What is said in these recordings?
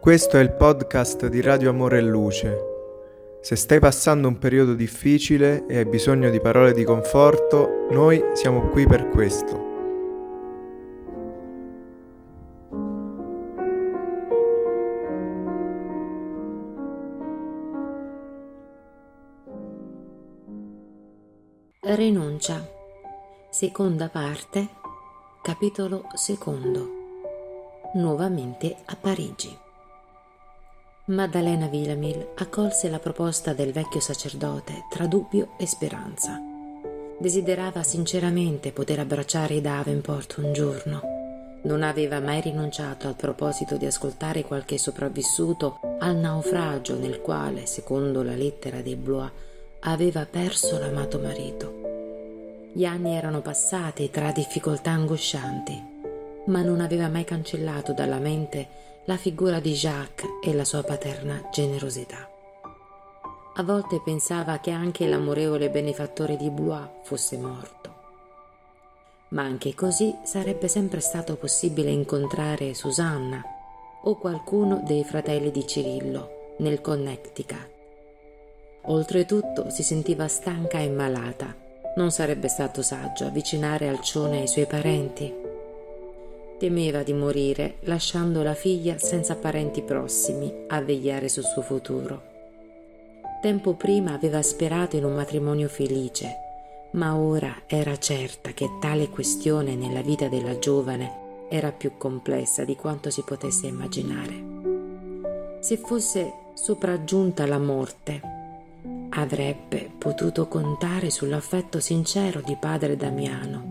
Questo è il podcast di Radio Amore e Luce. Se stai passando un periodo difficile e hai bisogno di parole di conforto, noi siamo qui per questo. Rinuncia. Seconda parte. Capitolo secondo. Nuovamente a Parigi. Maddalena Villamil accolse la proposta del vecchio sacerdote tra dubbio e speranza. Desiderava sinceramente poter abbracciare i Davenport un giorno. Non aveva mai rinunciato al proposito di ascoltare qualche sopravvissuto al naufragio nel quale, secondo la lettera dei Blois, aveva perso l'amato marito. Gli anni erano passati tra difficoltà angoscianti, ma non aveva mai cancellato dalla mente la figura di Jacques e la sua paterna generosità. A volte pensava che anche l'amorevole benefattore di Blois fosse morto. Ma anche così sarebbe sempre stato possibile incontrare Susanna o qualcuno dei fratelli di Cirillo nel Connecticut. Oltretutto si sentiva stanca e malata. Non sarebbe stato saggio avvicinare Alcione ai suoi parenti Temeva di morire lasciando la figlia senza parenti prossimi a vegliare sul suo futuro. Tempo prima aveva sperato in un matrimonio felice, ma ora era certa che tale questione nella vita della giovane era più complessa di quanto si potesse immaginare. Se fosse sopraggiunta la morte, avrebbe potuto contare sull'affetto sincero di padre Damiano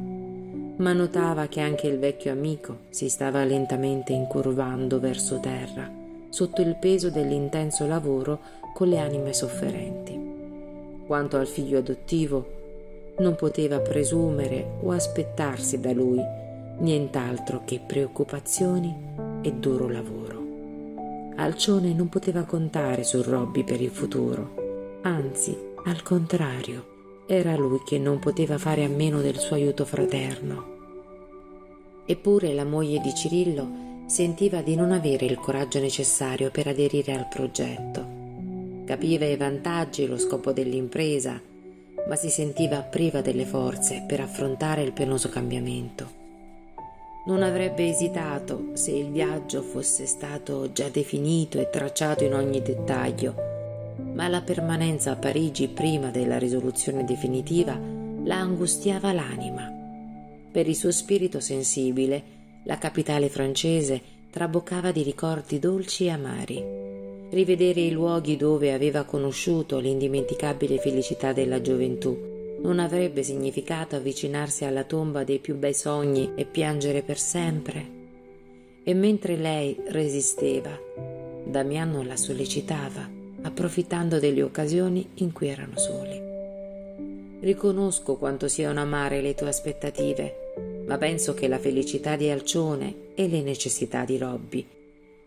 ma notava che anche il vecchio amico si stava lentamente incurvando verso terra, sotto il peso dell'intenso lavoro con le anime sofferenti. Quanto al figlio adottivo, non poteva presumere o aspettarsi da lui nient'altro che preoccupazioni e duro lavoro. Alcione non poteva contare su Robby per il futuro, anzi, al contrario, era lui che non poteva fare a meno del suo aiuto fraterno. Eppure la moglie di Cirillo sentiva di non avere il coraggio necessario per aderire al progetto. Capiva i vantaggi e lo scopo dell'impresa, ma si sentiva priva delle forze per affrontare il penoso cambiamento. Non avrebbe esitato se il viaggio fosse stato già definito e tracciato in ogni dettaglio ma la permanenza a Parigi prima della risoluzione definitiva la angustiava l'anima. Per il suo spirito sensibile, la capitale francese traboccava di ricordi dolci e amari. Rivedere i luoghi dove aveva conosciuto l'indimenticabile felicità della gioventù non avrebbe significato avvicinarsi alla tomba dei più bei sogni e piangere per sempre. E mentre lei resisteva, Damiano la sollecitava approfittando delle occasioni in cui erano soli. Riconosco quanto siano amare le tue aspettative, ma penso che la felicità di Alcione e le necessità di Robby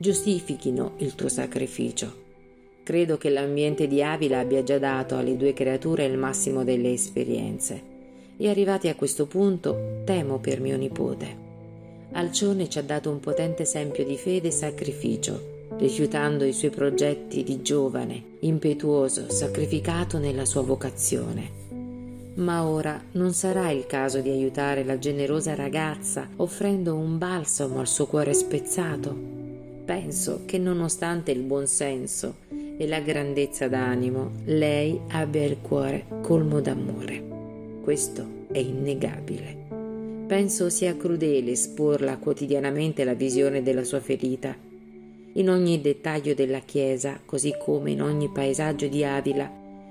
giustifichino il tuo sacrificio. Credo che l'ambiente di Avila abbia già dato alle due creature il massimo delle esperienze e arrivati a questo punto temo per mio nipote. Alcione ci ha dato un potente esempio di fede e sacrificio rifiutando i suoi progetti di giovane, impetuoso, sacrificato nella sua vocazione. Ma ora non sarà il caso di aiutare la generosa ragazza offrendo un balsamo al suo cuore spezzato. Penso che nonostante il buon senso e la grandezza d'animo, lei abbia il cuore colmo d'amore. Questo è innegabile. Penso sia crudele esporla quotidianamente la visione della sua ferita in ogni dettaglio della chiesa, così come in ogni paesaggio di Avila,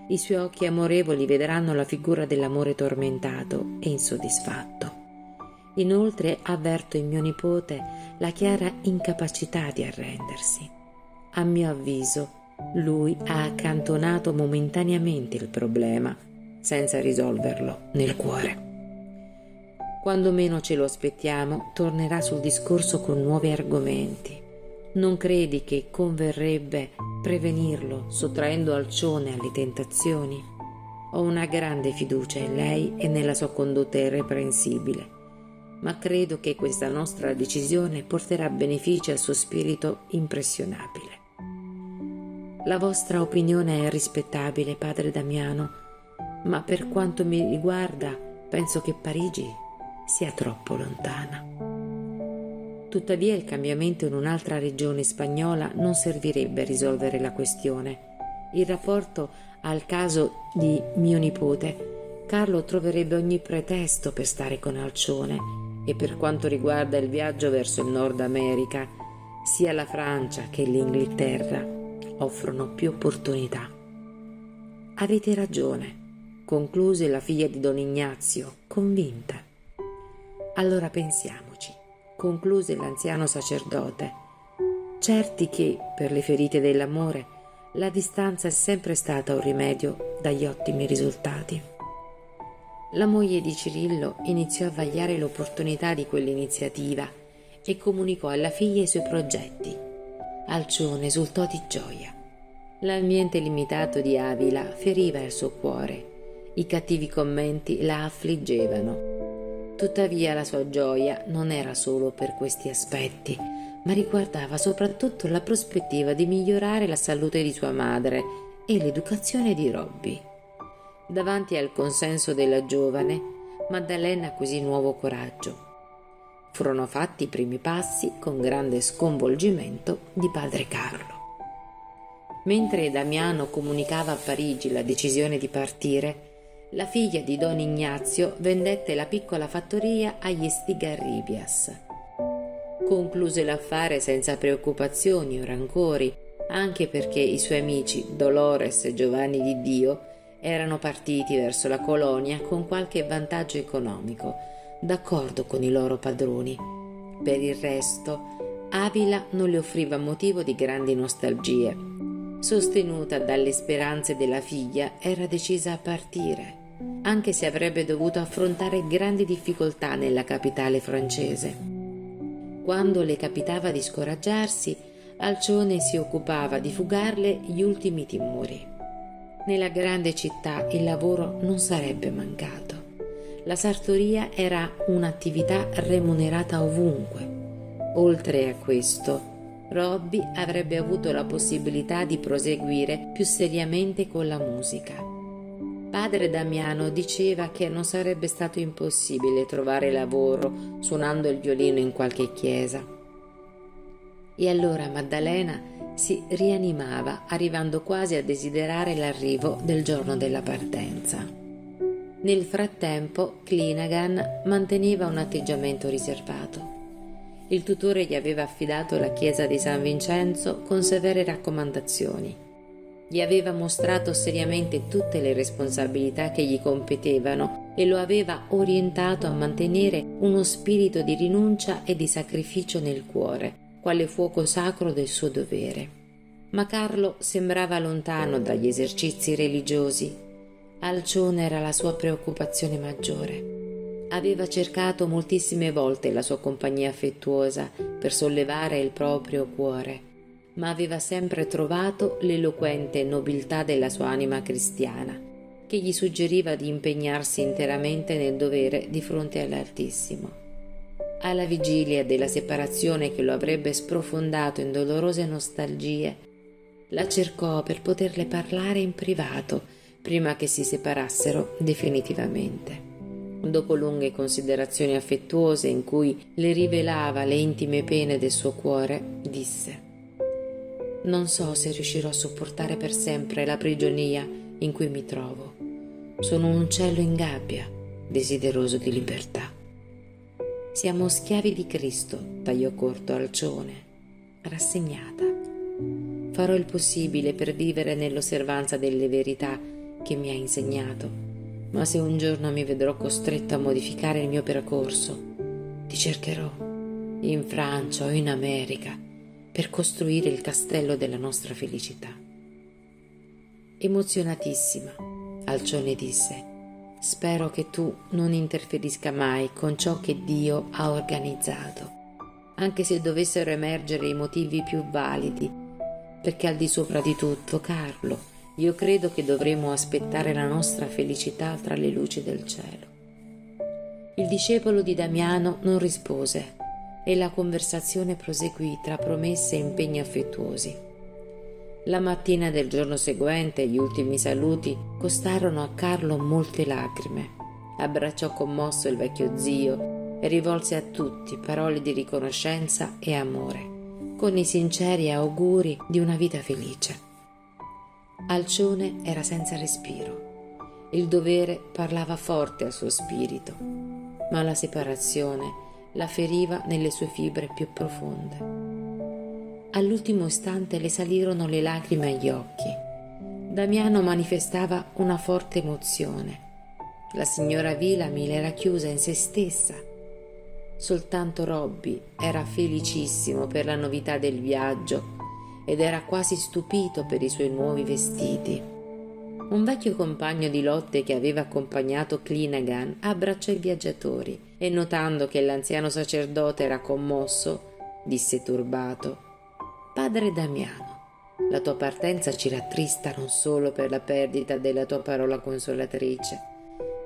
i suoi occhi amorevoli vedranno la figura dell'amore tormentato e insoddisfatto. Inoltre avverto in mio nipote la chiara incapacità di arrendersi. A mio avviso, lui ha accantonato momentaneamente il problema, senza risolverlo nel cuore. Quando meno ce lo aspettiamo, tornerà sul discorso con nuovi argomenti non credi che converrebbe prevenirlo sottraendo Alcione alle tentazioni? Ho una grande fiducia in lei e nella sua condotta irreprensibile. ma credo che questa nostra decisione porterà benefici al suo spirito impressionabile. La vostra opinione è rispettabile, padre Damiano, ma per quanto mi riguarda penso che Parigi sia troppo lontana. Tuttavia il cambiamento in un'altra regione spagnola non servirebbe a risolvere la questione. Il rapporto al caso di mio nipote, Carlo troverebbe ogni pretesto per stare con Alcione e per quanto riguarda il viaggio verso il Nord America, sia la Francia che l'Inghilterra offrono più opportunità. Avete ragione, concluse la figlia di don Ignazio, convinta. Allora pensiamoci, concluse l'anziano sacerdote, certi che, per le ferite dell'amore, la distanza è sempre stata un rimedio dagli ottimi risultati. La moglie di Cirillo iniziò a vagliare l'opportunità di quell'iniziativa e comunicò alla figlia i suoi progetti. Alcione esultò di gioia. L'ambiente limitato di Avila feriva il suo cuore. I cattivi commenti la affliggevano. Tuttavia la sua gioia non era solo per questi aspetti, ma riguardava soprattutto la prospettiva di migliorare la salute di sua madre e l'educazione di Robby. Davanti al consenso della giovane, Maddalena acquisì nuovo coraggio. Furono fatti i primi passi con grande sconvolgimento di padre Carlo. Mentre Damiano comunicava a Parigi la decisione di partire, la figlia di don Ignazio vendette la piccola fattoria agli Stigarribias. Concluse l'affare senza preoccupazioni o rancori, anche perché i suoi amici Dolores e Giovanni di Dio erano partiti verso la colonia con qualche vantaggio economico, d'accordo con i loro padroni. Per il resto, Avila non le offriva motivo di grandi nostalgie. Sostenuta dalle speranze della figlia, era decisa a partire, anche se avrebbe dovuto affrontare grandi difficoltà nella capitale francese. Quando le capitava di scoraggiarsi, Alcione si occupava di fugarle gli ultimi timori. Nella grande città il lavoro non sarebbe mancato. La sartoria era un'attività remunerata ovunque. Oltre a questo, Robby avrebbe avuto la possibilità di proseguire più seriamente con la musica. Padre Damiano diceva che non sarebbe stato impossibile trovare lavoro suonando il violino in qualche chiesa. E allora Maddalena si rianimava, arrivando quasi a desiderare l'arrivo del giorno della partenza. Nel frattempo, Clinagan manteneva un atteggiamento riservato. Il tutore gli aveva affidato la chiesa di San Vincenzo con severe raccomandazioni. Gli aveva mostrato seriamente tutte le responsabilità che gli competevano e lo aveva orientato a mantenere uno spirito di rinuncia e di sacrificio nel cuore, quale fuoco sacro del suo dovere. Ma Carlo sembrava lontano dagli esercizi religiosi. Alcione era la sua preoccupazione maggiore. Aveva cercato moltissime volte la sua compagnia affettuosa per sollevare il proprio cuore, ma aveva sempre trovato l'eloquente nobiltà della sua anima cristiana, che gli suggeriva di impegnarsi interamente nel dovere di fronte all'Altissimo alla vigilia della separazione che lo avrebbe sprofondato in dolorose nostalgie, la cercò per poterle parlare in privato prima che si separassero definitivamente. Dopo lunghe considerazioni affettuose in cui le rivelava le intime pene del suo cuore, disse Non so se riuscirò a sopportare per sempre la prigionia in cui mi trovo. Sono un uccello in gabbia, desideroso di libertà. Siamo schiavi di Cristo, tagliò corto Alcione, rassegnata. Farò il possibile per vivere nell'osservanza delle verità che mi ha insegnato, ma se un giorno mi vedrò costretto a modificare il mio percorso, ti cercherò, in Francia o in America, per costruire il castello della nostra felicità. Emozionatissima, Alcione disse, Spero che tu non interferisca mai con ciò che Dio ha organizzato, anche se dovessero emergere i motivi più validi, perché al di sopra di tutto, Carlo, io credo che dovremo aspettare la nostra felicità tra le luci del cielo. Il discepolo di Damiano non rispose e la conversazione proseguì tra promesse e impegni affettuosi. La mattina del giorno seguente gli ultimi saluti costarono a Carlo molte lacrime. Abbracciò commosso il vecchio zio e rivolse a tutti parole di riconoscenza e amore, con i sinceri auguri di una vita felice. Alcione era senza respiro. Il dovere parlava forte al suo spirito, ma la separazione la feriva nelle sue fibre più profonde. All'ultimo istante le salirono le lacrime agli occhi. Damiano manifestava una forte emozione. La signora Vilami era chiusa in se stessa. Soltanto Robby era felicissimo per la novità del viaggio ed era quasi stupito per i suoi nuovi vestiti. Un vecchio compagno di lotte che aveva accompagnato Clinagan abbracciò i viaggiatori e notando che l'anziano sacerdote era commosso, disse turbato Padre Damiano, la tua partenza ci rattrista non solo per la perdita della tua parola consolatrice,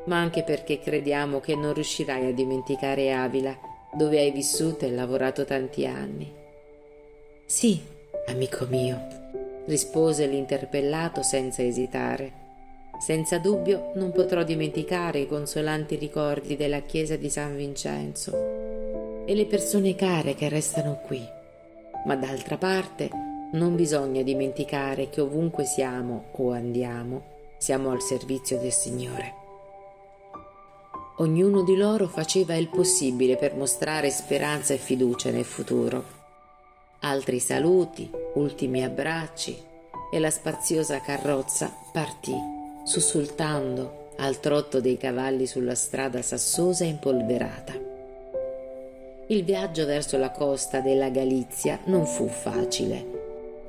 ma anche perché crediamo che non riuscirai a dimenticare Avila, dove hai vissuto e lavorato tanti anni. Sì, amico mio, rispose l'interpellato senza esitare. Senza dubbio non potrò dimenticare i consolanti ricordi della chiesa di San Vincenzo e le persone care che restano qui. Ma d'altra parte non bisogna dimenticare che ovunque siamo o andiamo, siamo al servizio del Signore. Ognuno di loro faceva il possibile per mostrare speranza e fiducia nel futuro altri saluti, ultimi abbracci e la spaziosa carrozza partì, sussultando al trotto dei cavalli sulla strada sassosa e impolverata. Il viaggio verso la costa della Galizia non fu facile.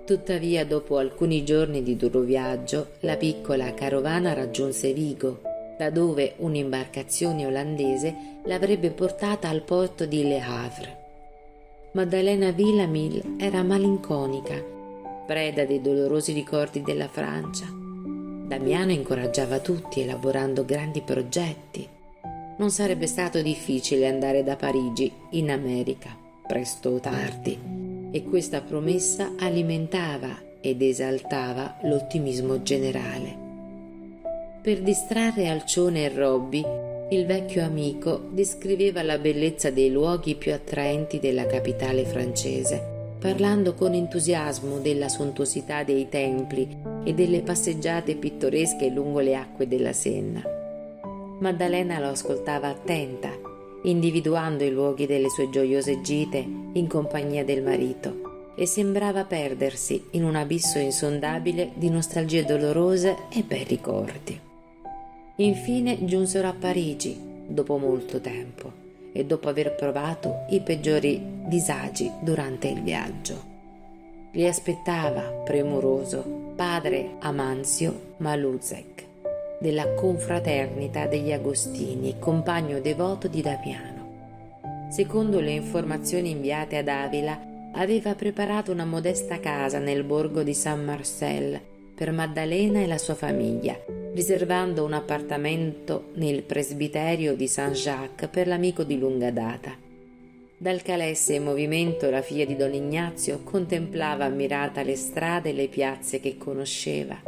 Tuttavia, dopo alcuni giorni di duro viaggio, la piccola carovana raggiunse Vigo, da dove un'imbarcazione olandese l'avrebbe portata al porto di Le Havre. Maddalena Villamil era malinconica, preda dei dolorosi ricordi della Francia. Damiano incoraggiava tutti elaborando grandi progetti. Non sarebbe stato difficile andare da Parigi in America, presto o tardi, e questa promessa alimentava ed esaltava l'ottimismo generale. Per distrarre Alcione e Robby, il vecchio amico descriveva la bellezza dei luoghi più attraenti della capitale francese, parlando con entusiasmo della sontuosità dei templi e delle passeggiate pittoresche lungo le acque della Senna. Maddalena lo ascoltava attenta, individuando i luoghi delle sue gioiose gite in compagnia del marito, e sembrava perdersi in un abisso insondabile di nostalgie dolorose e bei ricordi. Infine giunsero a Parigi, dopo molto tempo, e dopo aver provato i peggiori disagi durante il viaggio. Li aspettava, premuroso, padre Amanzio Maluzek, della confraternita degli Agostini, compagno devoto di Damiano. Secondo le informazioni inviate ad Avila, aveva preparato una modesta casa nel borgo di San Marcel per Maddalena e la sua famiglia, riservando un appartamento nel presbiterio di Saint-Jacques per l'amico di lunga data. Dal calesse in movimento la figlia di Don Ignazio contemplava ammirata le strade e le piazze che conosceva.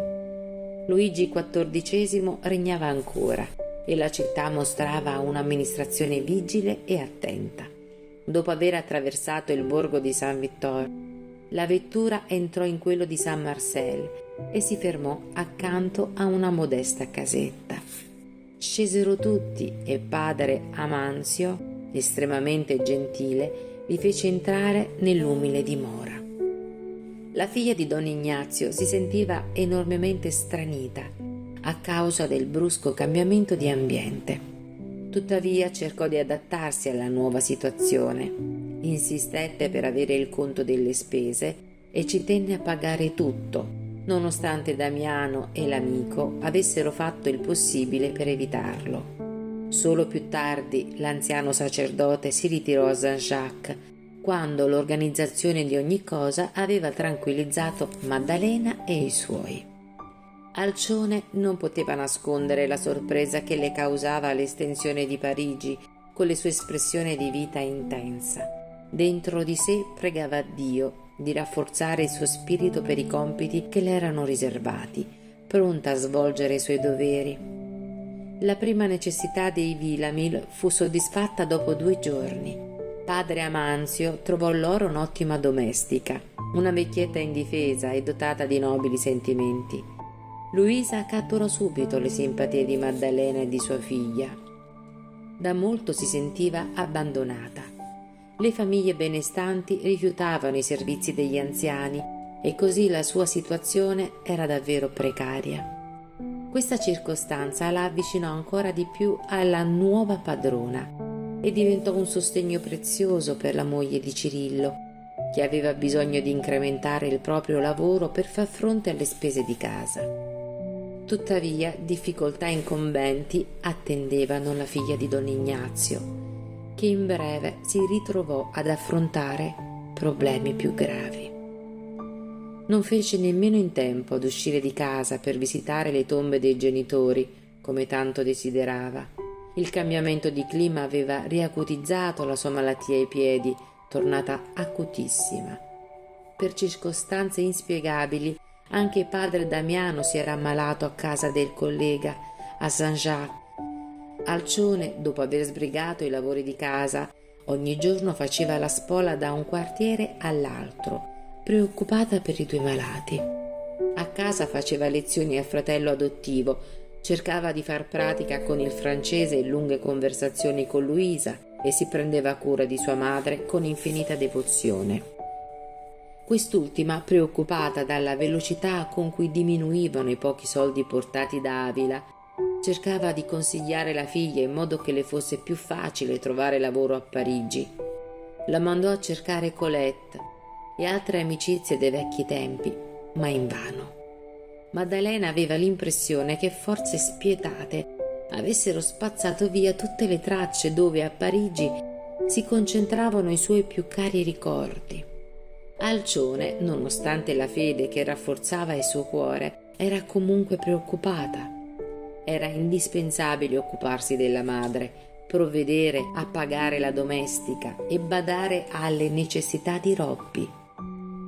Luigi XIV regnava ancora e la città mostrava un'amministrazione vigile e attenta. Dopo aver attraversato il borgo di Saint Victor, la vettura entrò in quello di San Marcel e si fermò accanto a una modesta casetta. Scesero tutti e padre Amanzio, estremamente gentile, li fece entrare nell'umile dimora. La figlia di don Ignazio si sentiva enormemente stranita a causa del brusco cambiamento di ambiente. Tuttavia cercò di adattarsi alla nuova situazione, insistette per avere il conto delle spese e ci tenne a pagare tutto, nonostante Damiano e l'amico avessero fatto il possibile per evitarlo. Solo più tardi l'anziano sacerdote si ritirò a Saint-Jacques, quando l'organizzazione di ogni cosa aveva tranquillizzato Maddalena e i suoi. Alcione non poteva nascondere la sorpresa che le causava l'estensione di Parigi con le sue espressioni di vita intensa. Dentro di sé pregava Dio di rafforzare il suo spirito per i compiti che le erano riservati, pronta a svolgere i suoi doveri. La prima necessità dei Vilamil fu soddisfatta dopo due giorni. Padre Amanzio trovò loro un'ottima domestica, una vecchietta indifesa e dotata di nobili sentimenti. Luisa catturò subito le simpatie di Maddalena e di sua figlia. Da molto si sentiva abbandonata. Le famiglie benestanti rifiutavano i servizi degli anziani e così la sua situazione era davvero precaria. Questa circostanza la avvicinò ancora di più alla nuova padrona e diventò un sostegno prezioso per la moglie di Cirillo, che aveva bisogno di incrementare il proprio lavoro per far fronte alle spese di casa. Tuttavia, difficoltà incombenti attendevano la figlia di don Ignazio, che in breve si ritrovò ad affrontare problemi più gravi. Non fece nemmeno in tempo ad uscire di casa per visitare le tombe dei genitori, come tanto desiderava. Il cambiamento di clima aveva riacutizzato la sua malattia ai piedi, tornata acutissima. Per circostanze inspiegabili, anche padre Damiano si era ammalato a casa del collega, a Saint-Jacques. Alcione, dopo aver sbrigato i lavori di casa, ogni giorno faceva la spola da un quartiere all'altro preoccupata per i due malati. A casa faceva lezioni al fratello adottivo, cercava di far pratica con il francese in lunghe conversazioni con Luisa e si prendeva cura di sua madre con infinita devozione. Quest'ultima, preoccupata dalla velocità con cui diminuivano i pochi soldi portati da Avila, cercava di consigliare la figlia in modo che le fosse più facile trovare lavoro a Parigi. La mandò a cercare Colette, e altre amicizie dei vecchi tempi, ma invano. Maddalena aveva l'impressione che forze spietate avessero spazzato via tutte le tracce dove a Parigi si concentravano i suoi più cari ricordi. Alcione, nonostante la fede che rafforzava il suo cuore, era comunque preoccupata. Era indispensabile occuparsi della madre, provvedere a pagare la domestica e badare alle necessità di Robby.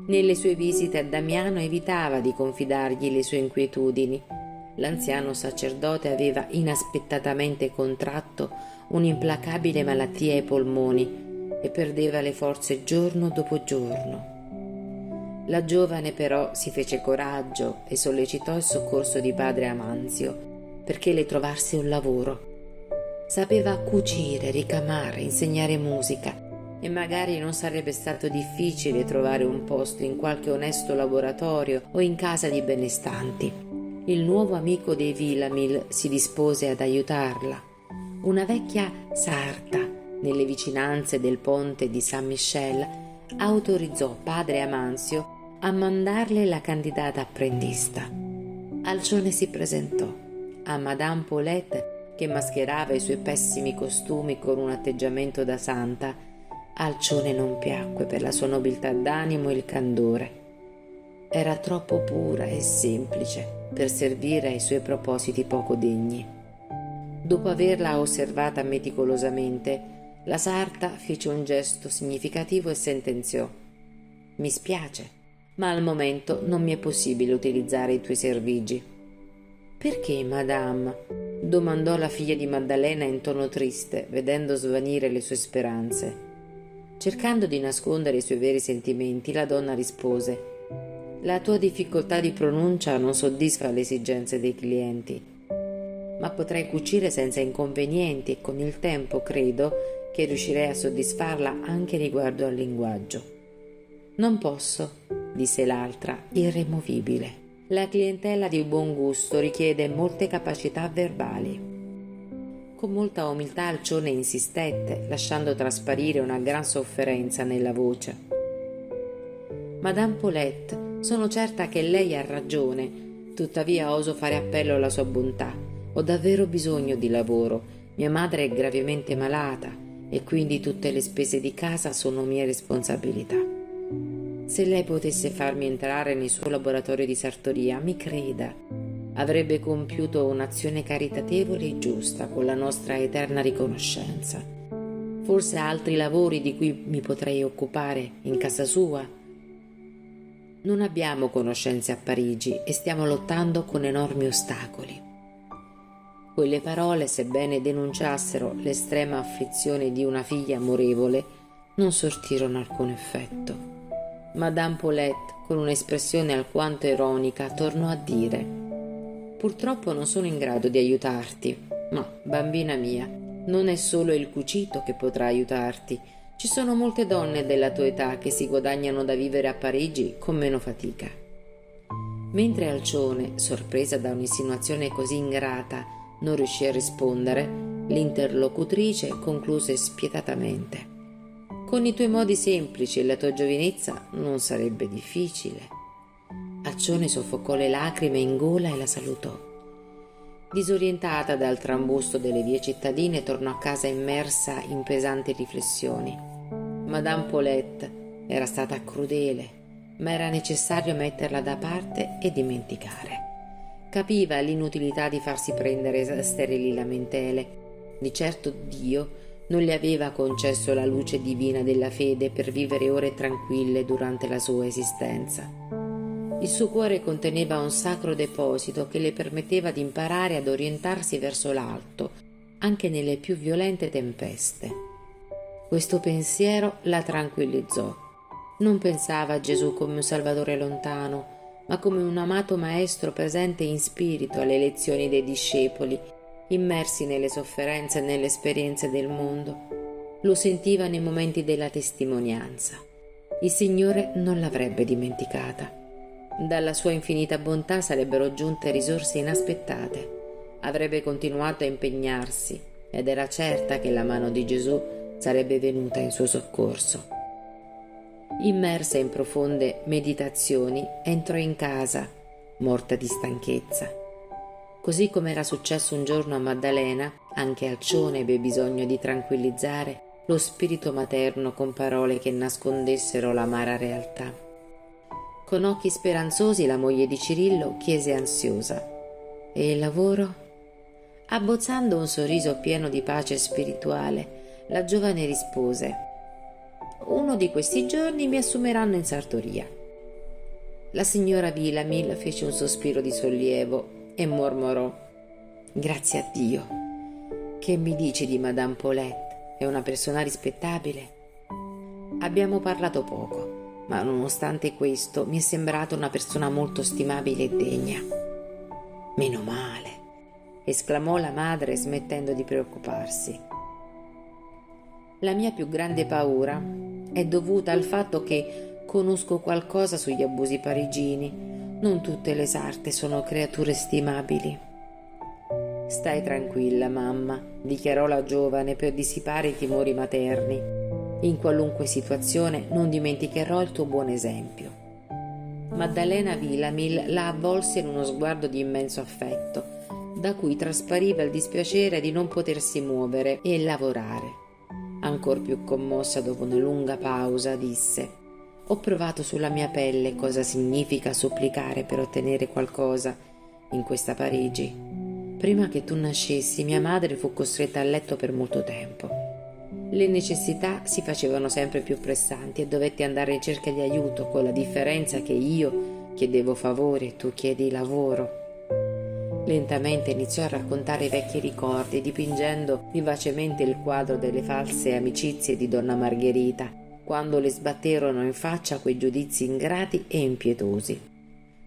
Nelle sue visite a Damiano evitava di confidargli le sue inquietudini. L'anziano sacerdote aveva inaspettatamente contratto un'implacabile malattia ai polmoni e perdeva le forze giorno dopo giorno. La giovane però si fece coraggio e sollecitò il soccorso di padre Amanzio perché le trovasse un lavoro. Sapeva cucire, ricamare, insegnare musica e magari non sarebbe stato difficile trovare un posto in qualche onesto laboratorio o in casa di benestanti. Il nuovo amico dei Villamil si dispose ad aiutarla. Una vecchia sarta nelle vicinanze del ponte di San Michel autorizzò padre Amanzio a mandarle la candidata apprendista. Alcione si presentò a Madame Paulette che mascherava i suoi pessimi costumi con un atteggiamento da santa Alcione non piacque per la sua nobiltà d'animo e il candore. Era troppo pura e semplice per servire ai suoi propositi poco degni. Dopo averla osservata meticolosamente, la sarta fece un gesto significativo e sentenziò: Mi spiace, ma al momento non mi è possibile utilizzare i tuoi servigi. Perché, madame? domandò la figlia di Maddalena in tono triste, vedendo svanire le sue speranze. Cercando di nascondere i suoi veri sentimenti, la donna rispose La tua difficoltà di pronuncia non soddisfa le esigenze dei clienti, ma potrai cucire senza inconvenienti e con il tempo credo che riuscirei a soddisfarla anche riguardo al linguaggio. Non posso, disse l'altra, irremovibile. La clientela di buon gusto richiede molte capacità verbali. Con molta umiltà Alcione insistette, lasciando trasparire una gran sofferenza nella voce. Madame Paulette, sono certa che lei ha ragione, tuttavia oso fare appello alla sua bontà. Ho davvero bisogno di lavoro. Mia madre è gravemente malata e quindi tutte le spese di casa sono mia responsabilità. Se lei potesse farmi entrare nel suo laboratorio di sartoria, mi creda, avrebbe compiuto un'azione caritatevole e giusta con la nostra eterna riconoscenza. Forse altri lavori di cui mi potrei occupare in casa sua? Non abbiamo conoscenze a Parigi e stiamo lottando con enormi ostacoli. Quelle parole, sebbene denunciassero l'estrema afflizione di una figlia amorevole, non sortirono alcun effetto. Madame Paulette, con un'espressione alquanto ironica, tornò a dire Purtroppo non sono in grado di aiutarti, ma, bambina mia, non è solo il cucito che potrà aiutarti. Ci sono molte donne della tua età che si guadagnano da vivere a Parigi con meno fatica. Mentre Alcione, sorpresa da un'insinuazione così ingrata, non riuscì a rispondere, l'interlocutrice concluse spietatamente. Con i tuoi modi semplici e la tua giovinezza non sarebbe difficile. Alcione soffocò le lacrime in gola e la salutò. Disorientata dal trambusto delle vie cittadine, tornò a casa immersa in pesanti riflessioni. Madame Paulette era stata crudele, ma era necessario metterla da parte e dimenticare. Capiva l'inutilità di farsi prendere sterili lamentele. Di certo Dio non le aveva concesso la luce divina della fede per vivere ore tranquille durante la sua esistenza. Il suo cuore conteneva un sacro deposito che le permetteva di imparare ad orientarsi verso l'alto, anche nelle più violente tempeste. Questo pensiero la tranquillizzò. Non pensava a Gesù come un Salvatore lontano, ma come un amato Maestro presente in spirito alle lezioni dei discepoli, immersi nelle sofferenze e nelle esperienze del mondo. Lo sentiva nei momenti della testimonianza. Il Signore non l'avrebbe dimenticata. Dalla sua infinita bontà sarebbero giunte risorse inaspettate. Avrebbe continuato a impegnarsi ed era certa che la mano di Gesù sarebbe venuta in suo soccorso. Immersa in profonde meditazioni, entrò in casa, morta di stanchezza. Così come era successo un giorno a Maddalena, anche Alcione ebbe bisogno di tranquillizzare lo spirito materno con parole che nascondessero l'amara realtà. Con occhi speranzosi la moglie di Cirillo chiese ansiosa: E il lavoro? Abbozzando un sorriso pieno di pace spirituale, la giovane rispose: Uno di questi giorni mi assumeranno in sartoria. La signora Vilamil fece un sospiro di sollievo e mormorò: Grazie a Dio. Che mi dici di Madame Paulette? È una persona rispettabile? Abbiamo parlato poco ma nonostante questo mi è sembrata una persona molto stimabile e degna. Meno male, esclamò la madre smettendo di preoccuparsi. La mia più grande paura è dovuta al fatto che conosco qualcosa sugli abusi parigini. Non tutte le sarte sono creature stimabili. Stai tranquilla, mamma, dichiarò la giovane per dissipare i timori materni. In qualunque situazione non dimenticherò il tuo buon esempio. Maddalena Villamil la avvolse in uno sguardo di immenso affetto, da cui traspariva il dispiacere di non potersi muovere e lavorare. Ancor più commossa dopo una lunga pausa, disse Ho provato sulla mia pelle cosa significa supplicare per ottenere qualcosa in questa Parigi. Prima che tu nascessi, mia madre fu costretta a letto per molto tempo. Le necessità si facevano sempre più pressanti e dovetti andare in cerca di aiuto, con la differenza che io chiedevo favore e tu chiedi lavoro. Lentamente iniziò a raccontare i vecchi ricordi, dipingendo vivacemente il quadro delle false amicizie di donna Margherita, quando le sbatterono in faccia quei giudizi ingrati e impietosi.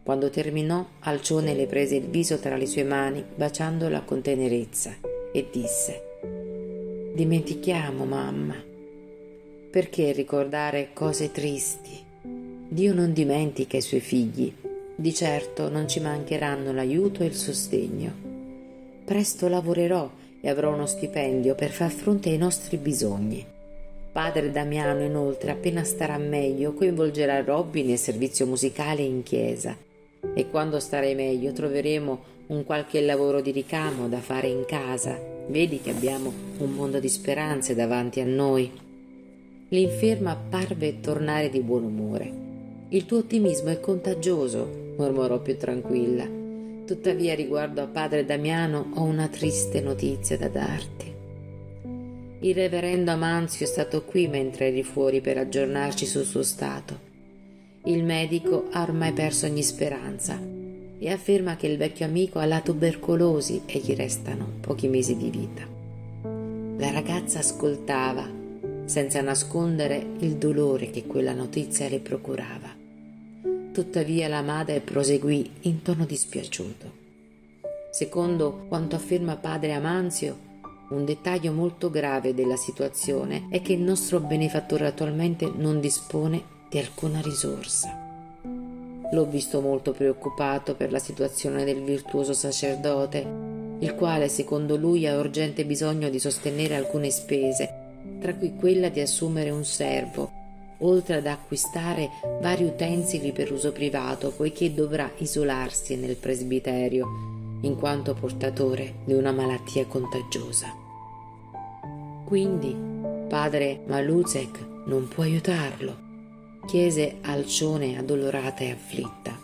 Quando terminò, Alcione le prese il viso tra le sue mani, baciandola con tenerezza, e disse Dimentichiamo, mamma. Perché ricordare cose tristi? Dio non dimentica i suoi figli. Di certo non ci mancheranno l'aiuto e il sostegno. Presto lavorerò e avrò uno stipendio per far fronte ai nostri bisogni. Padre Damiano, inoltre, appena starà meglio, coinvolgerà Robby nel servizio musicale in chiesa. E quando starai meglio troveremo un qualche lavoro di ricamo da fare in casa Vedi che abbiamo un mondo di speranze davanti a noi. L'inferma parve tornare di buon umore. Il tuo ottimismo è contagioso, mormorò più tranquilla. Tuttavia, riguardo a padre Damiano, ho una triste notizia da darti. Il reverendo Amanzio è stato qui mentre eri fuori per aggiornarci sul suo stato. Il medico ha ormai perso ogni speranza e afferma che il vecchio amico ha la tubercolosi e gli restano pochi mesi di vita. La ragazza ascoltava, senza nascondere il dolore che quella notizia le procurava. Tuttavia la madre proseguì in tono dispiaciuto. Secondo quanto afferma padre Amanzio, un dettaglio molto grave della situazione è che il nostro benefattore attualmente non dispone di alcuna risorsa. L'ho visto molto preoccupato per la situazione del virtuoso sacerdote, il quale secondo lui ha urgente bisogno di sostenere alcune spese, tra cui quella di assumere un servo, oltre ad acquistare vari utensili per uso privato, poiché dovrà isolarsi nel presbiterio, in quanto portatore di una malattia contagiosa. Quindi padre Maluzek non può aiutarlo, chiese Alcione addolorata e afflitta.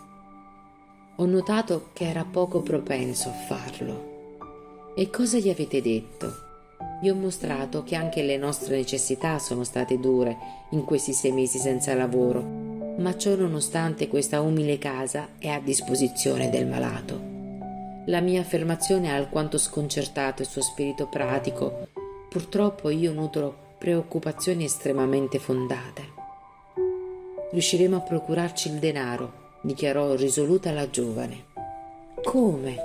Ho notato che era poco propenso a farlo. E cosa gli avete detto? Gli ho mostrato che anche le nostre necessità sono state dure in questi sei mesi senza lavoro, ma ciò nonostante questa umile casa è a disposizione del malato. La mia affermazione ha alquanto sconcertato il suo spirito pratico Purtroppo io nutro preoccupazioni estremamente fondate. Riusciremo a procurarci il denaro, dichiarò risoluta la giovane. Come?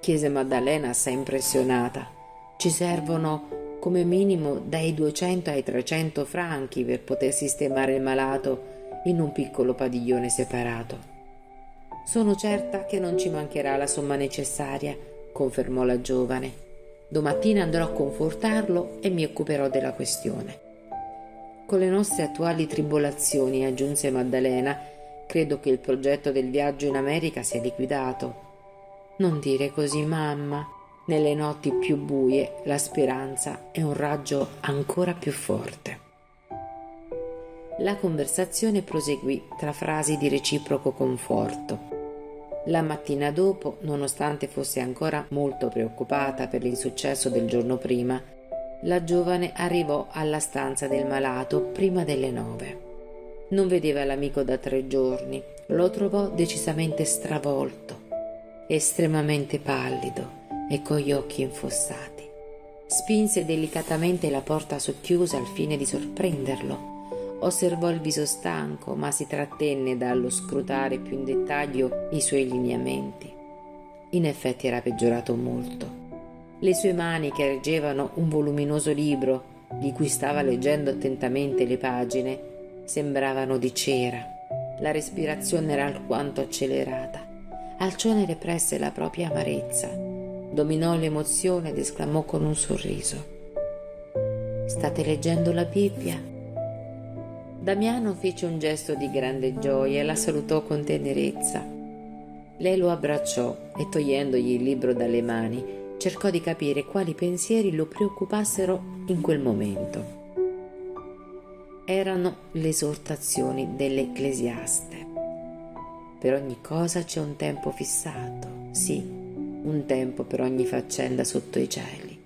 chiese Maddalena assai impressionata. Ci servono come minimo dai 200 ai 300 franchi per poter sistemare il malato in un piccolo padiglione separato. Sono certa che non ci mancherà la somma necessaria, confermò la giovane. Domattina andrò a confortarlo e mi occuperò della questione. Con le nostre attuali tribolazioni, aggiunse Maddalena, credo che il progetto del viaggio in America sia liquidato. Non dire così, mamma. Nelle notti più buie la speranza è un raggio ancora più forte. La conversazione proseguì tra frasi di reciproco conforto. La mattina dopo, nonostante fosse ancora molto preoccupata per l'insuccesso del giorno prima, la giovane arrivò alla stanza del malato prima delle nove. Non vedeva l'amico da tre giorni, lo trovò decisamente stravolto, estremamente pallido e con gli occhi infossati. Spinse delicatamente la porta socchiusa al fine di sorprenderlo Osservò il viso stanco, ma si trattenne dallo scrutare più in dettaglio i suoi lineamenti. In effetti era peggiorato molto. Le sue mani, che reggevano un voluminoso libro di cui stava leggendo attentamente le pagine, sembravano di cera. La respirazione era alquanto accelerata. Alcione represse la propria amarezza, dominò l'emozione ed esclamò con un sorriso: State leggendo la Bibbia? Damiano fece un gesto di grande gioia e la salutò con tenerezza. Lei lo abbracciò e togliendogli il libro dalle mani cercò di capire quali pensieri lo preoccupassero in quel momento. Erano le esortazioni dell'ecclesiaste. Per ogni cosa c'è un tempo fissato, sì, un tempo per ogni faccenda sotto i cieli,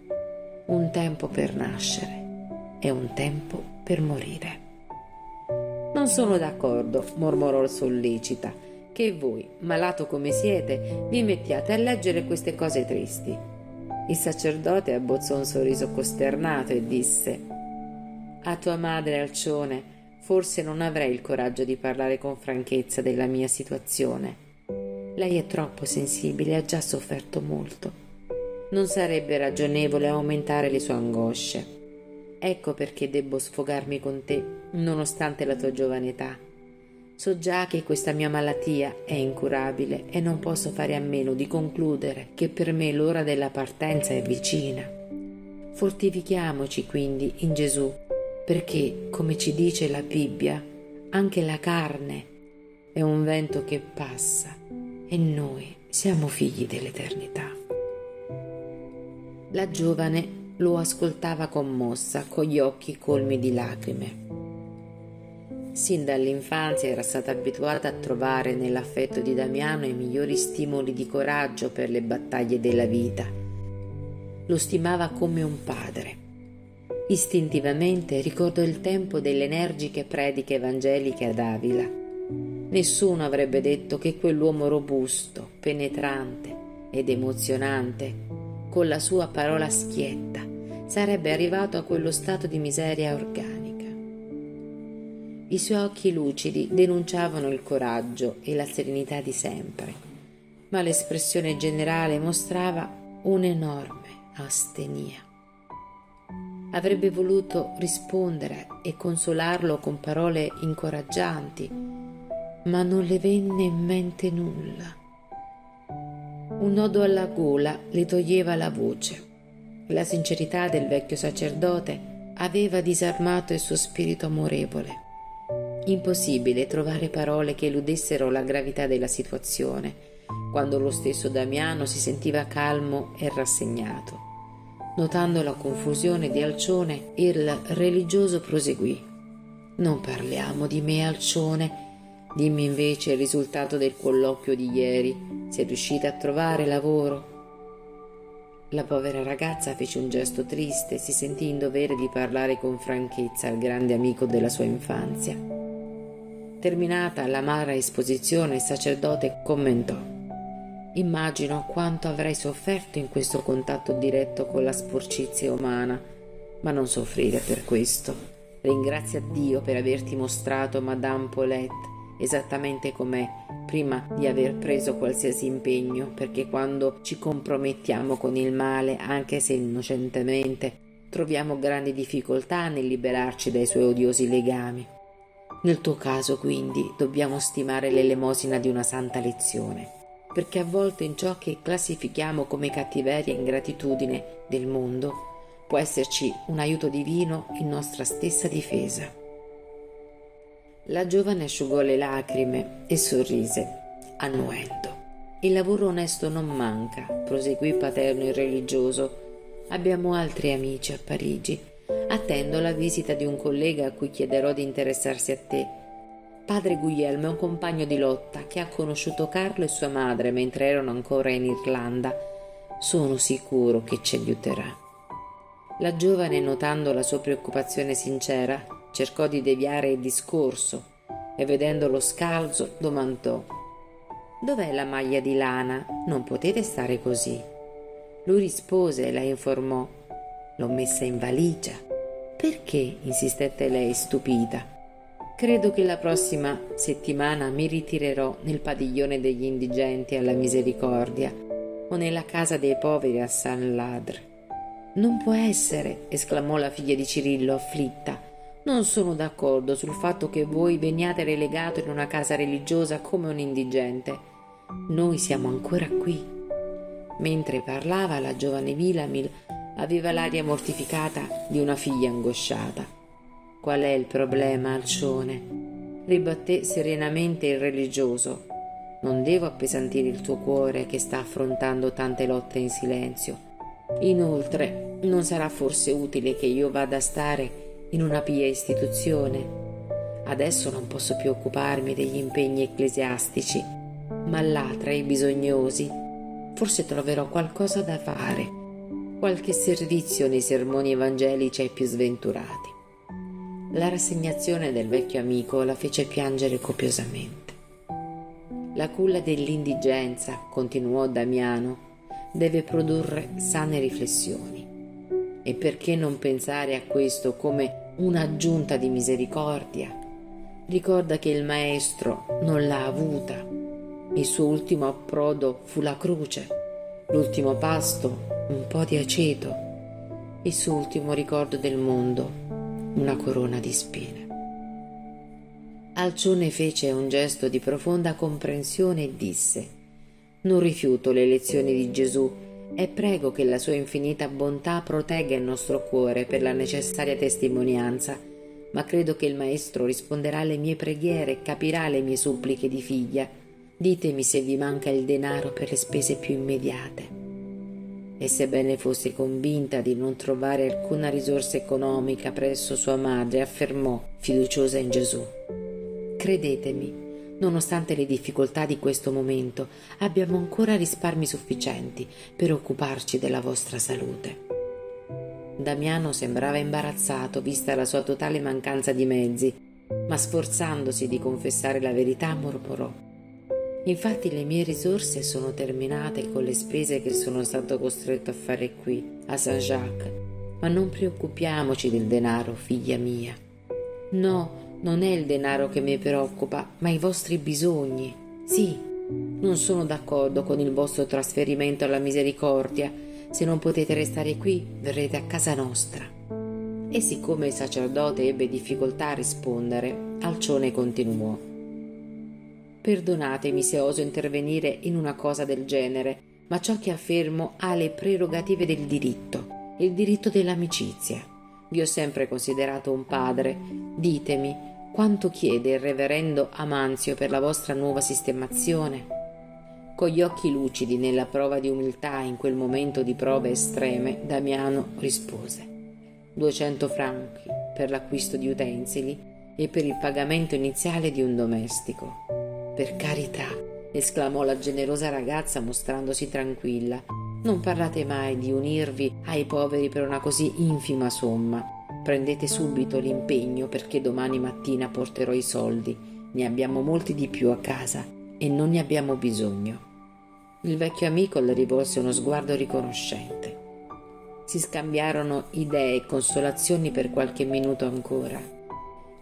un tempo per nascere e un tempo per morire. Non sono d'accordo, mormorò sollecita, che voi, malato come siete, vi mettiate a leggere queste cose tristi. Il sacerdote abbozzò un sorriso costernato e disse A tua madre, Alcione, forse non avrei il coraggio di parlare con franchezza della mia situazione. Lei è troppo sensibile e ha già sofferto molto. Non sarebbe ragionevole aumentare le sue angosce. Ecco perché debbo sfogarmi con te, nonostante la tua giovane età. So già che questa mia malattia è incurabile e non posso fare a meno di concludere che per me l'ora della partenza è vicina. Fortifichiamoci quindi in Gesù, perché, come ci dice la Bibbia, anche la carne è un vento che passa e noi siamo figli dell'eternità. La giovane lo ascoltava commossa, con gli occhi colmi di lacrime. Sin dall'infanzia era stata abituata a trovare nell'affetto di Damiano i migliori stimoli di coraggio per le battaglie della vita. Lo stimava come un padre. Istintivamente ricordo il tempo delle energiche prediche evangeliche ad Avila. Nessuno avrebbe detto che quell'uomo robusto, penetrante ed emozionante, con la sua parola schietta, sarebbe arrivato a quello stato di miseria organica. I suoi occhi lucidi denunciavano il coraggio e la serenità di sempre, ma l'espressione generale mostrava un'enorme astenia. Avrebbe voluto rispondere e consolarlo con parole incoraggianti, ma non le venne in mente nulla. Un nodo alla gola le toglieva la voce. La sincerità del vecchio sacerdote aveva disarmato il suo spirito amorevole. Impossibile trovare parole che eludessero la gravità della situazione, quando lo stesso Damiano si sentiva calmo e rassegnato. Notando la confusione di Alcione, il religioso proseguì. Non parliamo di me, Alcione. Dimmi invece il risultato del colloquio di ieri. Sei riuscita a trovare lavoro? La povera ragazza fece un gesto triste, si sentì in dovere di parlare con franchezza al grande amico della sua infanzia. Terminata l'amara esposizione, il sacerdote commentò. Immagino quanto avrei sofferto in questo contatto diretto con la sporcizia umana, ma non soffrire per questo. Ringrazia Dio per averti mostrato Madame Paulette esattamente com'è prima di aver preso qualsiasi impegno, perché quando ci compromettiamo con il male, anche se innocentemente, troviamo grandi difficoltà nel liberarci dai suoi odiosi legami. Nel tuo caso, quindi, dobbiamo stimare l'elemosina di una santa lezione perché a volte in ciò che classifichiamo come cattiveria e ingratitudine del mondo può esserci un aiuto divino in nostra stessa difesa. La giovane asciugò le lacrime e sorrise, annuendo. Il lavoro onesto non manca, proseguì paterno il religioso. Abbiamo altri amici a Parigi. Attendo la visita di un collega a cui chiederò di interessarsi a te Padre Guglielmo è un compagno di lotta che ha conosciuto Carlo e sua madre mentre erano ancora in Irlanda. Sono sicuro che ci aiuterà. La giovane, notando la sua preoccupazione sincera, cercò di deviare il discorso e vedendolo scalzo domandò Dov'è la maglia di lana? Non potete stare così. Lui rispose e la informò L'ho messa in valigia. Perché? insistette lei stupita. Credo che la prossima settimana mi ritirerò nel padiglione degli indigenti alla misericordia o nella casa dei poveri a San Ladre. Non può essere, esclamò la figlia di Cirillo afflitta. Non sono d'accordo sul fatto che voi veniate relegato in una casa religiosa come un indigente. Noi siamo ancora qui. Mentre parlava, la giovane Vilamil aveva l'aria mortificata di una figlia angosciata. Qual è il problema, Alcione? Ribatté serenamente il religioso. Non devo appesantire il tuo cuore che sta affrontando tante lotte in silenzio. Inoltre, non sarà forse utile che io vada a stare in una pia istituzione. Adesso non posso più occuparmi degli impegni ecclesiastici, ma là tra i bisognosi forse troverò qualcosa da fare, qualche servizio nei sermoni evangelici ai più sventurati. La rassegnazione del vecchio amico la fece piangere copiosamente. La culla dell'indigenza, continuò Damiano, deve produrre sane riflessioni. E perché non pensare a questo come un'aggiunta di misericordia? Ricorda che il Maestro non l'ha avuta. Il suo ultimo approdo fu la croce, l'ultimo pasto un po' di aceto, il suo ultimo ricordo del mondo una corona di spine. Alcione fece un gesto di profonda comprensione e disse Non rifiuto le lezioni di Gesù e prego che la sua infinita bontà protegga il nostro cuore per la necessaria testimonianza, ma credo che il Maestro risponderà alle mie preghiere e capirà le mie suppliche di figlia. Ditemi se vi manca il denaro per le spese più immediate e sebbene fosse convinta di non trovare alcuna risorsa economica presso sua madre, affermò, fiduciosa in Gesù. Credetemi, nonostante le difficoltà di questo momento, abbiamo ancora risparmi sufficienti per occuparci della vostra salute. Damiano sembrava imbarazzato vista la sua totale mancanza di mezzi, ma sforzandosi di confessare la verità mormorò. Infatti le mie risorse sono terminate con le spese che sono stato costretto a fare qui, a Saint-Jacques, ma non preoccupiamoci del denaro, figlia mia. No, non è il denaro che mi preoccupa, ma i vostri bisogni. Sì, non sono d'accordo con il vostro trasferimento alla misericordia. Se non potete restare qui, verrete a casa nostra. E siccome il sacerdote ebbe difficoltà a rispondere, Alcione continuò. Perdonatemi se oso intervenire in una cosa del genere, ma ciò che affermo ha le prerogative del diritto, il diritto dell'amicizia. Vi ho sempre considerato un padre. Ditemi, quanto chiede il reverendo Amanzio per la vostra nuova sistemazione? Con gli occhi lucidi nella prova di umiltà in quel momento di prove estreme, Damiano rispose: 200 franchi per l'acquisto di utensili e per il pagamento iniziale di un domestico. Per carità, esclamò la generosa ragazza mostrandosi tranquilla. Non parlate mai di unirvi ai poveri per una così infima somma. Prendete subito l'impegno perché domani mattina porterò i soldi. Ne abbiamo molti di più a casa e non ne abbiamo bisogno. Il vecchio amico le rivolse uno sguardo riconoscente. Si scambiarono idee e consolazioni per qualche minuto ancora.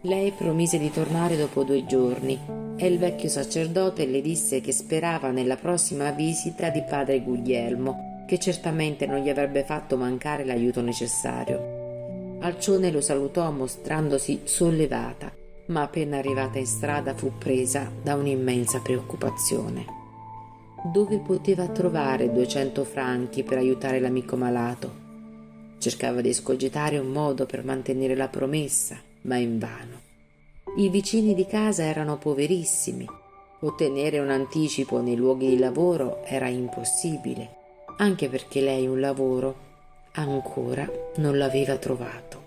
Lei promise di tornare dopo due giorni e il vecchio sacerdote le disse che sperava nella prossima visita di padre Guglielmo, che certamente non gli avrebbe fatto mancare l'aiuto necessario. Alcione lo salutò mostrandosi sollevata, ma appena arrivata in strada fu presa da un'immensa preoccupazione. Dove poteva trovare 200 franchi per aiutare l'amico malato? Cercava di escogitare un modo per mantenere la promessa, ma invano. I vicini di casa erano poverissimi. Ottenere un anticipo nei luoghi di lavoro era impossibile, anche perché lei un lavoro ancora non l'aveva trovato.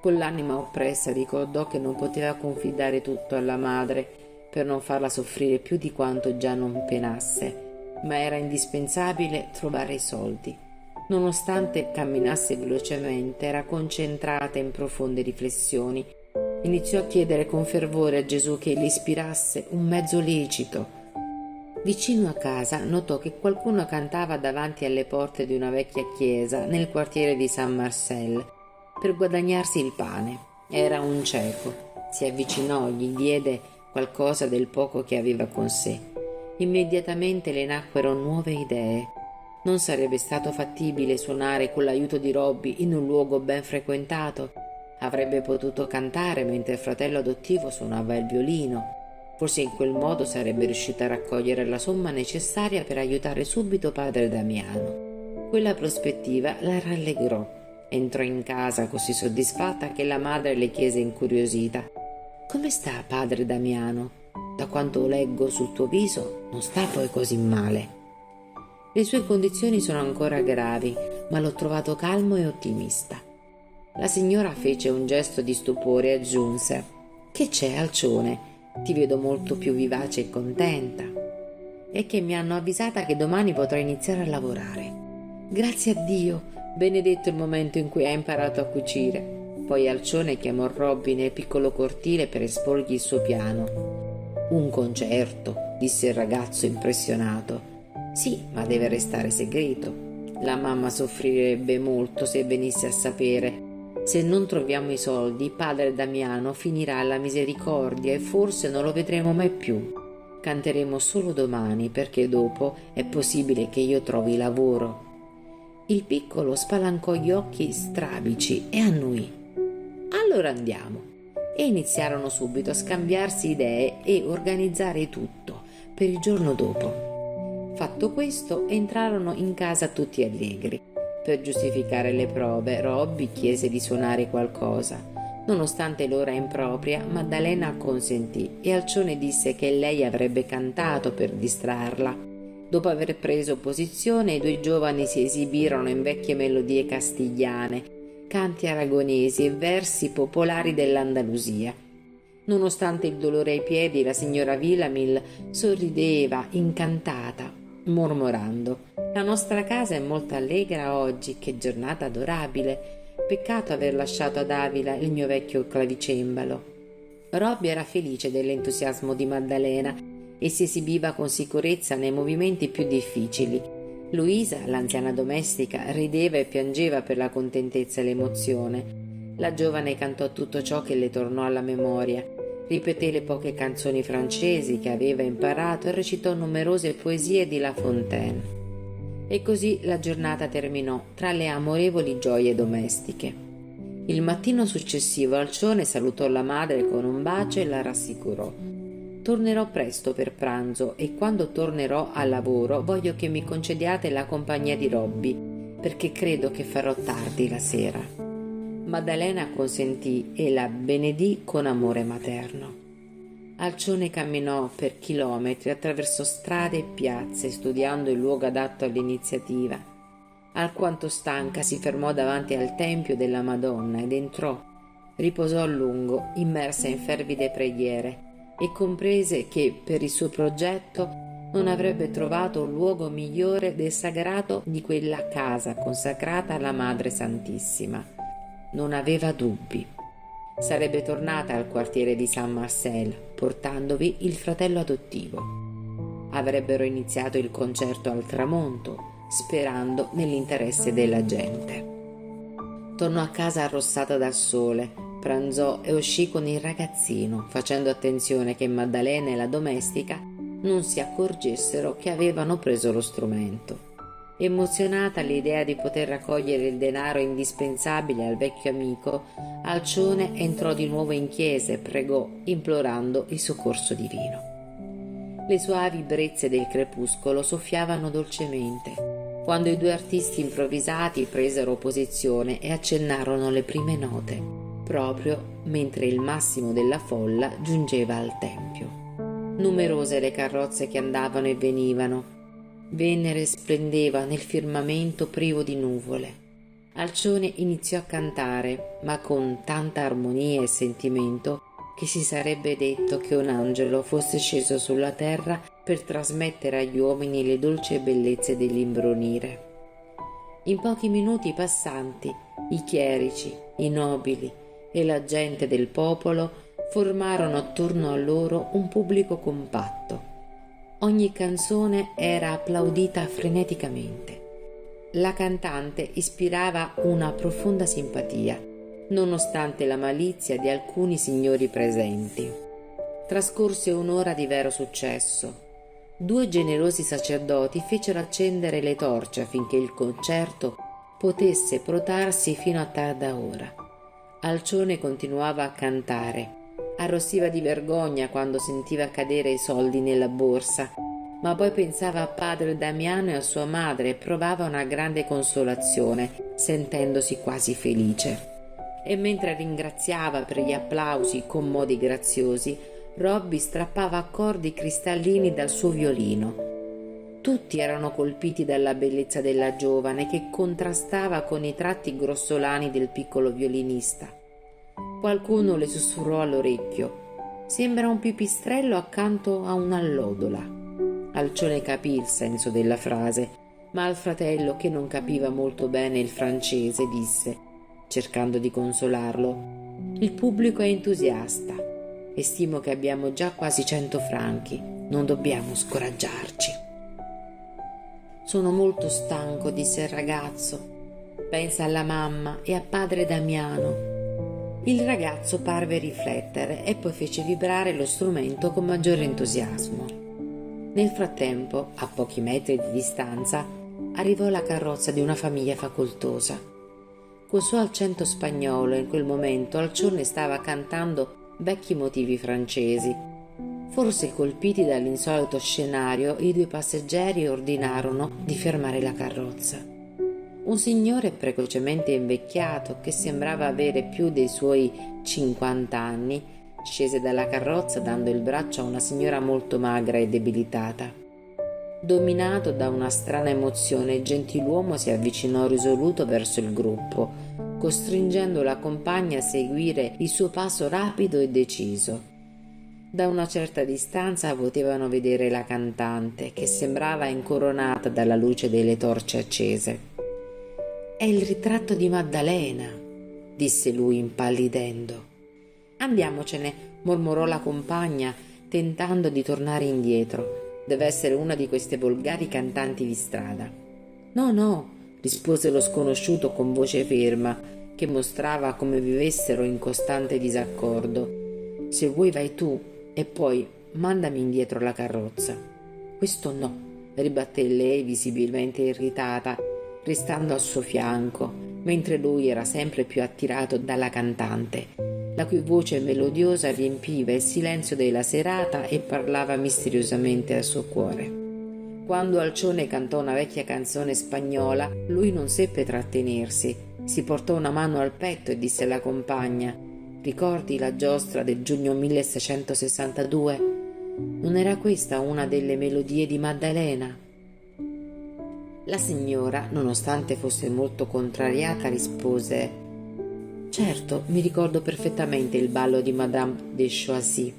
Con l'anima oppressa ricordò che non poteva confidare tutto alla madre per non farla soffrire più di quanto già non penasse, ma era indispensabile trovare i soldi. Nonostante camminasse velocemente, era concentrata in profonde riflessioni. Iniziò a chiedere con fervore a Gesù che gli ispirasse un mezzo lecito Vicino a casa notò che qualcuno cantava davanti alle porte di una vecchia chiesa nel quartiere di San Marcel per guadagnarsi il pane. Era un cieco. Si avvicinò, gli diede qualcosa del poco che aveva con sé. Immediatamente le nacquero nuove idee. Non sarebbe stato fattibile suonare con l'aiuto di Robby in un luogo ben frequentato. Avrebbe potuto cantare mentre il fratello adottivo suonava il violino Forse in quel modo sarebbe riuscita a raccogliere la somma necessaria per aiutare subito padre Damiano. Quella prospettiva la rallegrò. Entrò in casa così soddisfatta che la madre le chiese incuriosita: Come sta padre Damiano? Da quanto leggo sul tuo viso, non sta poi così male. Le sue condizioni sono ancora gravi, ma l'ho trovato calmo e ottimista. La signora fece un gesto di stupore e aggiunse: Che c'è, Alcione? Ti vedo molto più vivace e contenta. E che mi hanno avvisata che domani potrò iniziare a lavorare. Grazie a Dio, benedetto il momento in cui hai imparato a cucire. Poi Alcione chiamò Robby nel piccolo cortile per esporgli il suo piano. Un concerto, disse il ragazzo impressionato. Sì, ma deve restare segreto. La mamma soffrirebbe molto se venisse a sapere se non troviamo i soldi, padre Damiano finirà alla misericordia e forse non lo vedremo mai più. Canteremo solo domani perché dopo è possibile che io trovi lavoro. Il piccolo spalancò gli occhi strabici e annuì. Allora andiamo. E iniziarono subito a scambiarsi idee e organizzare tutto per il giorno dopo. Fatto questo, entrarono in casa tutti allegri. Per giustificare le prove, Robby chiese di suonare qualcosa. Nonostante l'ora impropria, Maddalena acconsentì e Alcione disse che lei avrebbe cantato per distrarla. Dopo aver preso posizione, i due giovani si esibirono in vecchie melodie castigliane, canti aragonesi e versi popolari dell'Andalusia. Nonostante il dolore ai piedi, la signora Villamil sorrideva, incantata, mormorando la nostra casa è molto allegra oggi, che giornata adorabile. Peccato aver lasciato ad Avila il mio vecchio clavicembalo. Robby era felice dell'entusiasmo di Maddalena e si esibiva con sicurezza nei movimenti più difficili. Luisa, l'anziana domestica, rideva e piangeva per la contentezza e l'emozione. La giovane cantò tutto ciò che le tornò alla memoria, ripeté le poche canzoni francesi che aveva imparato e recitò numerose poesie di La Fontaine. E così la giornata terminò tra le amorevoli gioie domestiche. Il mattino successivo Alcione salutò la madre con un bacio e la rassicurò. Tornerò presto per pranzo e quando tornerò al lavoro voglio che mi concediate la compagnia di Robby, perché credo che farò tardi la sera. Maddalena consentì e la benedì con amore materno. Alcione camminò per chilometri attraverso strade e piazze studiando il luogo adatto all'iniziativa. Alquanto stanca si fermò davanti al tempio della Madonna ed entrò. Riposò a lungo, immersa in fervide preghiere, e comprese che per il suo progetto non avrebbe trovato un luogo migliore del sagrato di quella casa consacrata alla Madre Santissima non aveva dubbi. Sarebbe tornata al quartiere di San Marcel, portandovi il fratello adottivo. Avrebbero iniziato il concerto al tramonto, sperando nell'interesse della gente. Tornò a casa arrossata dal sole, pranzò e uscì con il ragazzino, facendo attenzione che Maddalena e la domestica non si accorgessero che avevano preso lo strumento. Emozionata all'idea di poter raccogliere il denaro indispensabile al vecchio amico, Alcione entrò di nuovo in chiesa e pregò, implorando il soccorso divino. Le suavi brezze del crepuscolo soffiavano dolcemente, quando i due artisti improvvisati presero posizione e accennarono le prime note, proprio mentre il massimo della folla giungeva al tempio. Numerose le carrozze che andavano e venivano, Venere splendeva nel firmamento privo di nuvole. Alcione iniziò a cantare, ma con tanta armonia e sentimento che si sarebbe detto che un angelo fosse sceso sulla terra per trasmettere agli uomini le dolci bellezze dell'imbronire. In pochi minuti i passanti, i chierici, i nobili e la gente del popolo formarono attorno a loro un pubblico compatto Ogni canzone era applaudita freneticamente. La cantante ispirava una profonda simpatia, nonostante la malizia di alcuni signori presenti. Trascorse un'ora di vero successo. Due generosi sacerdoti fecero accendere le torce affinché il concerto potesse protarsi fino a tarda ora. Alcione continuava a cantare Arrossiva di vergogna quando sentiva cadere i soldi nella borsa, ma poi pensava a padre Damiano e a sua madre e provava una grande consolazione, sentendosi quasi felice. E mentre ringraziava per gli applausi con modi graziosi, Robby strappava accordi cristallini dal suo violino. Tutti erano colpiti dalla bellezza della giovane che contrastava con i tratti grossolani del piccolo violinista. Qualcuno le sussurrò all'orecchio. Sembra un pipistrello accanto a un'allodola. Alcione capì il senso della frase, ma al fratello, che non capiva molto bene il francese, disse, cercando di consolarlo, Il pubblico è entusiasta e stimo che abbiamo già quasi cento franchi. Non dobbiamo scoraggiarci. Sono molto stanco, disse il ragazzo. Pensa alla mamma e a padre Damiano il ragazzo parve riflettere e poi fece vibrare lo strumento con maggiore entusiasmo. Nel frattempo, a pochi metri di distanza, arrivò la carrozza di una famiglia facoltosa. Col suo accento spagnolo in quel momento Alcione stava cantando vecchi motivi francesi. Forse colpiti dall'insolito scenario, i due passeggeri ordinarono di fermare la carrozza. Un signore precocemente invecchiato, che sembrava avere più dei suoi 50 anni, scese dalla carrozza dando il braccio a una signora molto magra e debilitata. Dominato da una strana emozione, il gentiluomo si avvicinò risoluto verso il gruppo, costringendo la compagna a seguire il suo passo rapido e deciso. Da una certa distanza potevano vedere la cantante, che sembrava incoronata dalla luce delle torce accese. È il ritratto di Maddalena, disse lui impallidendo. Andiamocene, mormorò la compagna, tentando di tornare indietro. Deve essere una di queste volgari cantanti di strada. No, no, rispose lo sconosciuto con voce ferma, che mostrava come vivessero in costante disaccordo. Se vuoi vai tu e poi mandami indietro la carrozza. Questo no, ribatté lei visibilmente irritata, restando al suo fianco, mentre lui era sempre più attirato dalla cantante la cui voce melodiosa riempiva il silenzio della serata e parlava misteriosamente al suo cuore. Quando Alcione cantò una vecchia canzone spagnola, lui non seppe trattenersi, si portò una mano al petto e disse alla compagna Ricordi la giostra del giugno 1662? Non era questa una delle melodie di Maddalena? La signora, nonostante fosse molto contrariata, rispose Certo, mi ricordo perfettamente il ballo di Madame de Choisy.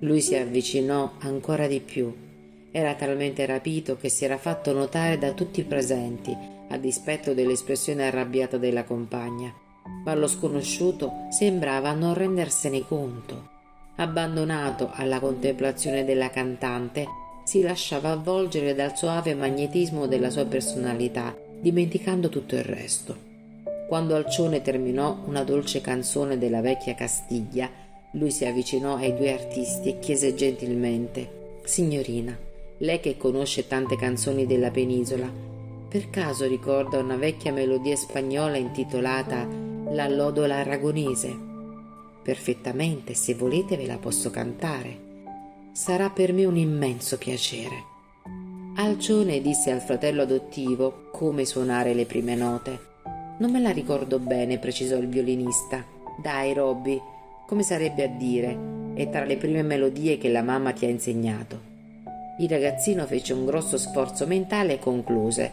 Lui si avvicinò ancora di più. Era talmente rapito che si era fatto notare da tutti i presenti, a dispetto dell'espressione arrabbiata della compagna. Ma lo sconosciuto sembrava non rendersene conto. Abbandonato alla contemplazione della cantante, si lasciava avvolgere dal soave magnetismo della sua personalità, dimenticando tutto il resto. Quando Alcione terminò una dolce canzone della vecchia Castiglia, lui si avvicinò ai due artisti e chiese gentilmente Signorina, lei che conosce tante canzoni della penisola, per caso ricorda una vecchia melodia spagnola intitolata La lodola aragonese? Perfettamente, se volete ve la posso cantare. Sarà per me un immenso piacere. Alcione disse al fratello adottivo come suonare le prime note. Non me la ricordo bene, precisò il violinista. Dai, Robby, come sarebbe a dire? È tra le prime melodie che la mamma ti ha insegnato. Il ragazzino fece un grosso sforzo mentale e concluse.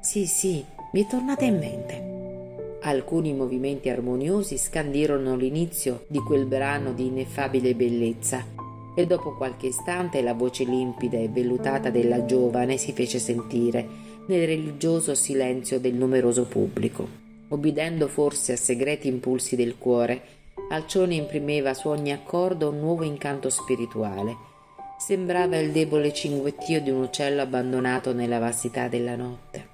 Sì, sì, mi è tornata in mente. Alcuni movimenti armoniosi scandirono l'inizio di quel brano di ineffabile bellezza e dopo qualche istante la voce limpida e vellutata della giovane si fece sentire nel religioso silenzio del numeroso pubblico. Obbedendo forse a segreti impulsi del cuore, Alcione imprimeva su ogni accordo un nuovo incanto spirituale. Sembrava il debole cinguettio di un uccello abbandonato nella vastità della notte.